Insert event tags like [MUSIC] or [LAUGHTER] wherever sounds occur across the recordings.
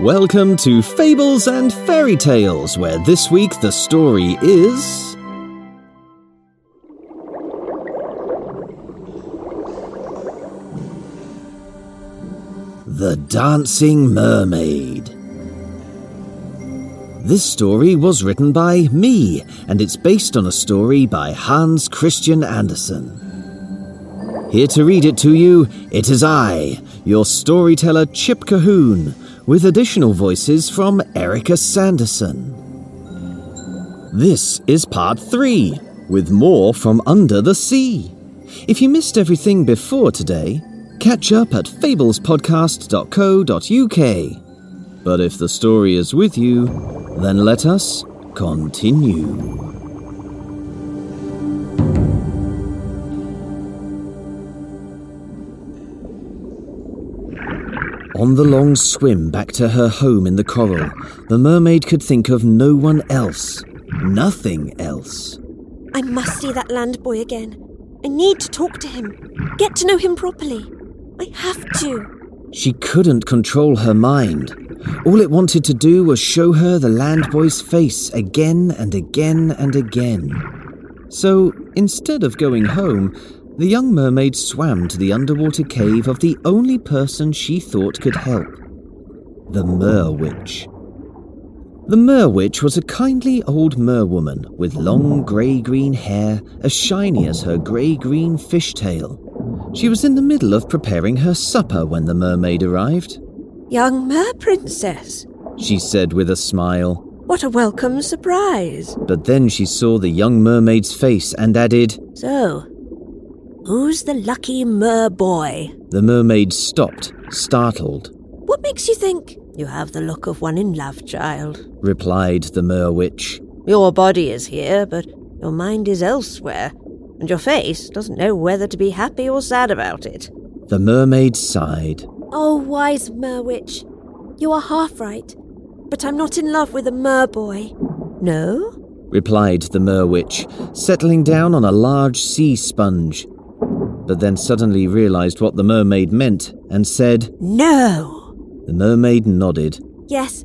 Welcome to Fables and Fairy Tales, where this week the story is. The Dancing Mermaid. This story was written by me, and it's based on a story by Hans Christian Andersen. Here to read it to you, it is I, your storyteller Chip Colquhoun, with additional voices from Erica Sanderson. This is part three, with more from Under the Sea. If you missed everything before today, catch up at fablespodcast.co.uk. But if the story is with you, then let us continue. On the long swim back to her home in the coral, the mermaid could think of no one else. Nothing else. I must see that land boy again. I need to talk to him, get to know him properly. I have to. She couldn't control her mind. All it wanted to do was show her the land boy's face again and again and again. So, instead of going home, the young mermaid swam to the underwater cave of the only person she thought could help the Mer Witch. The Mer Witch was a kindly old merwoman with long grey green hair as shiny as her grey green fishtail. She was in the middle of preparing her supper when the mermaid arrived. Young mer princess, She said with a smile. what a welcome surprise. But then she saw the young mermaid's face and added, So, who's the lucky mer boy? The mermaid stopped, startled. What makes you think? You have the look of one in love, child. Replied the Mer Witch. Your body is here, but your mind is elsewhere, and your face doesn't know whether to be happy or sad about it. The mermaid sighed. Oh, wise merwitch, you are half right, but I'm not in love with a mer boy. No? replied the Mer Witch, settling down on a large sea sponge. But then suddenly realized what the mermaid meant and said, No! The mermaid nodded. Yes,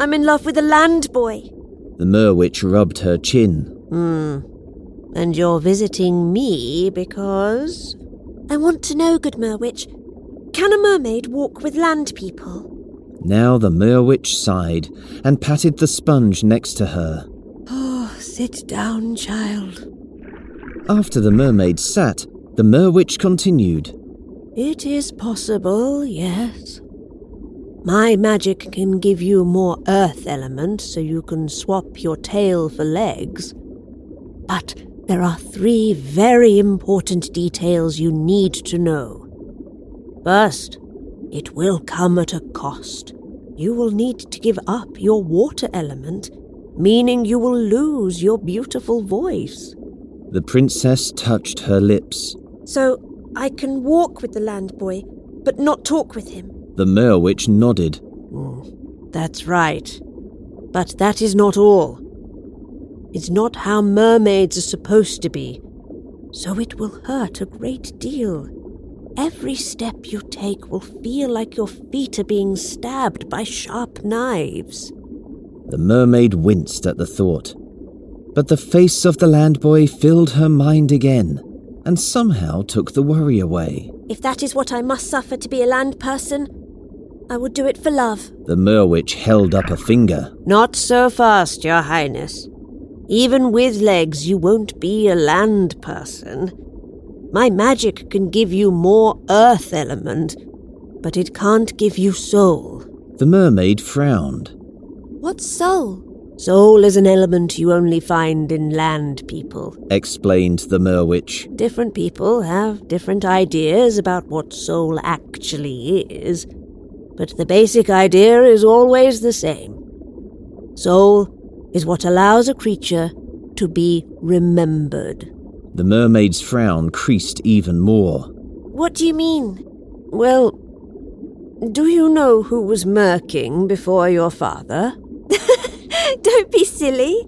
I'm in love with a land boy. The merwitch rubbed her chin. Hmm. And you're visiting me because. I want to know, good merwitch. Can a mermaid walk with land people? Now the merwitch sighed and patted the sponge next to her. Oh, sit down, child. After the mermaid sat, the Merwitch continued. It is possible, yes. My magic can give you more earth element so you can swap your tail for legs. But there are three very important details you need to know. First, it will come at a cost. You will need to give up your water element, meaning you will lose your beautiful voice. The princess touched her lips. So I can walk with the land boy, but not talk with him. The Mer Witch nodded. Hmm. That's right. But that is not all. It's not how mermaids are supposed to be. So it will hurt a great deal. Every step you take will feel like your feet are being stabbed by sharp knives. The mermaid winced at the thought. But the face of the land boy filled her mind again, and somehow took the worry away. If that is what I must suffer to be a land person, I would do it for love. The Merwitch held up a finger. Not so fast, Your Highness. Even with legs, you won't be a land person. My magic can give you more earth element, but it can't give you soul. The mermaid frowned. What soul? Soul is an element you only find in land people. Explained the Merwitch. Different people have different ideas about what soul actually is, but the basic idea is always the same. Soul is what allows a creature to be remembered. The mermaid's frown creased even more. What do you mean? Well, do you know who was merking before your father? [LAUGHS] Don't be silly.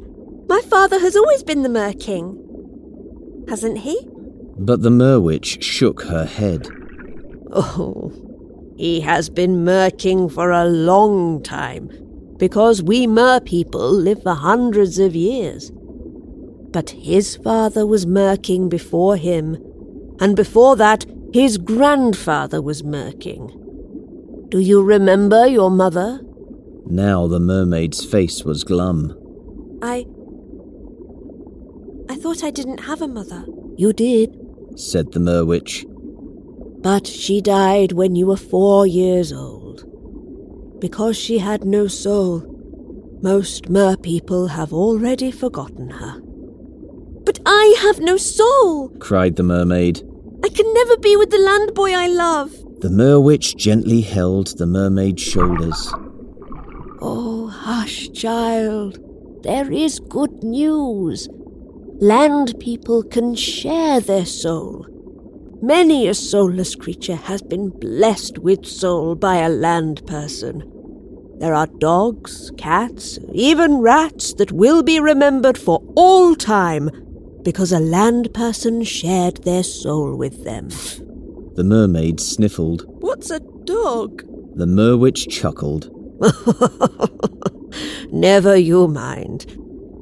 My father has always been the merking. Hasn't he? But the Mer Witch shook her head. Oh, He has been merking for a long time, because we mer people live for hundreds of years. But his father was merking before him, and before that, his grandfather was merking. Do you remember your mother? Now the mermaid's face was glum. I. I thought I didn't have a mother. You did, said the merwitch. But she died when you were four years old. Because she had no soul, most mer people have already forgotten her. But I have no soul! cried the mermaid. I can never be with the land boy I love. The merwitch gently held the mermaid's shoulders. Hush, child. There is good news. Land people can share their soul. Many a soulless creature has been blessed with soul by a land person. There are dogs, cats, even rats that will be remembered for all time because a land person shared their soul with them. The mermaid sniffled. What's a dog? The merwitch chuckled. [LAUGHS] Never you mind.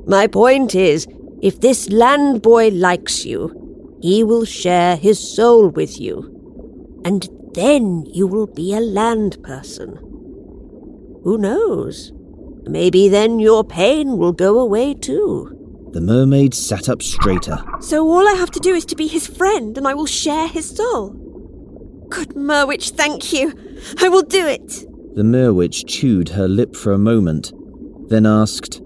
My point is, if this land boy likes you, he will share his soul with you. And then you will be a land person. Who knows? Maybe then your pain will go away too. The mermaid sat up straighter. So all I have to do is to be his friend, and I will share his soul. Good Merwitch, thank you. I will do it. The merwitch chewed her lip for a moment, then asked,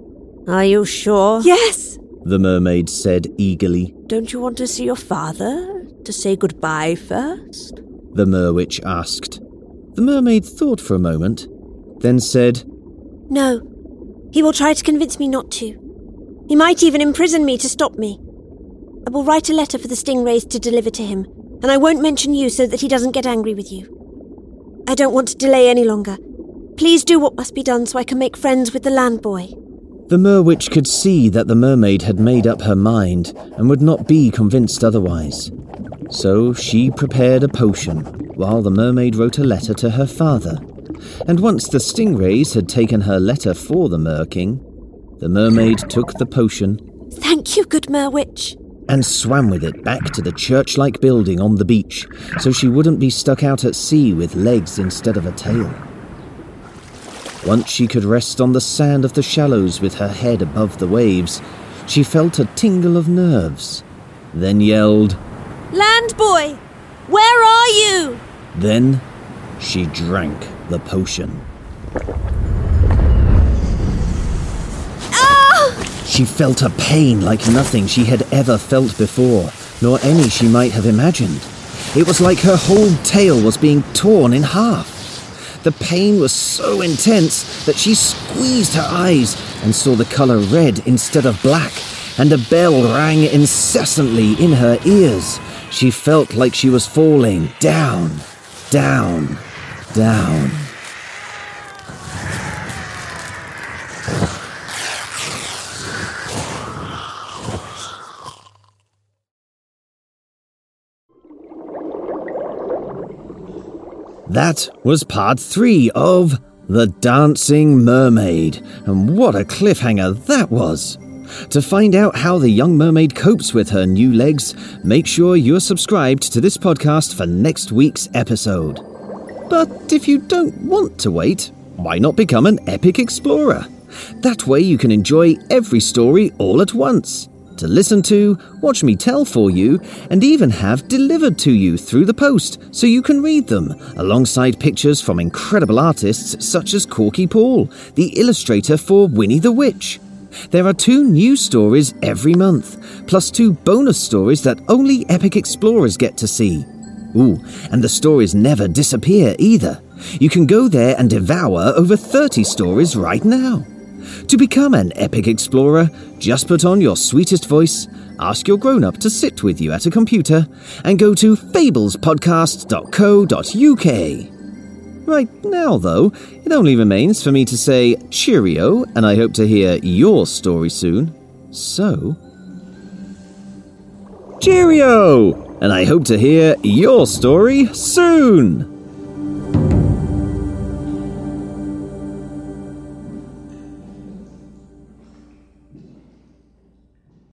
Are you sure? Yes. The mermaid said eagerly. Don't you want to see your father? To say goodbye first? The merwitch asked. The mermaid thought for a moment, then said, No. He will try to convince me not to. He might even imprison me to stop me. I will write a letter for the stingrays to deliver to him, and I won't mention you so that he doesn't get angry with you. I don't want to delay any longer. Please do what must be done so I can make friends with the land boy. The merwitch could see that the mermaid had made up her mind and would not be convinced otherwise. So she prepared a potion, while the mermaid wrote a letter to her father. And once the stingrays had taken her letter for the merking, the mermaid took the potion. Thank you, good merwitch. And swam with it back to the church like building on the beach, so she wouldn't be stuck out at sea with legs instead of a tail. Once she could rest on the sand of the shallows with her head above the waves, she felt a tingle of nerves, then yelled, Land boy, where are you? Then she drank the potion. Ah! She felt a pain like nothing she had ever felt before, nor any she might have imagined. It was like her whole tail was being torn in half. The pain was so intense that she squeezed her eyes and saw the colour red instead of black, and a bell rang incessantly in her ears. She felt like she was falling down, down, down. That was part three of The Dancing Mermaid, and what a cliffhanger that was! To find out how the young mermaid copes with her new legs, make sure you're subscribed to this podcast for next week's episode. But if you don't want to wait, why not become an epic explorer? That way you can enjoy every story all at once. To listen to, watch me tell for you, and even have delivered to you through the post so you can read them, alongside pictures from incredible artists such as Korky Paul, the illustrator for Winnie the Witch. There are two new stories every month, plus two bonus stories that only Epic Explorers get to see. Ooh, and the stories never disappear either. You can go there and devour over 30 stories right now. To become an epic explorer, just put on your sweetest voice, ask your grown up to sit with you at a computer, and go to fablespodcast.co.uk. Right now, though, it only remains for me to say cheerio, and I hope to hear your story soon. So. Cheerio! And I hope to hear your story soon!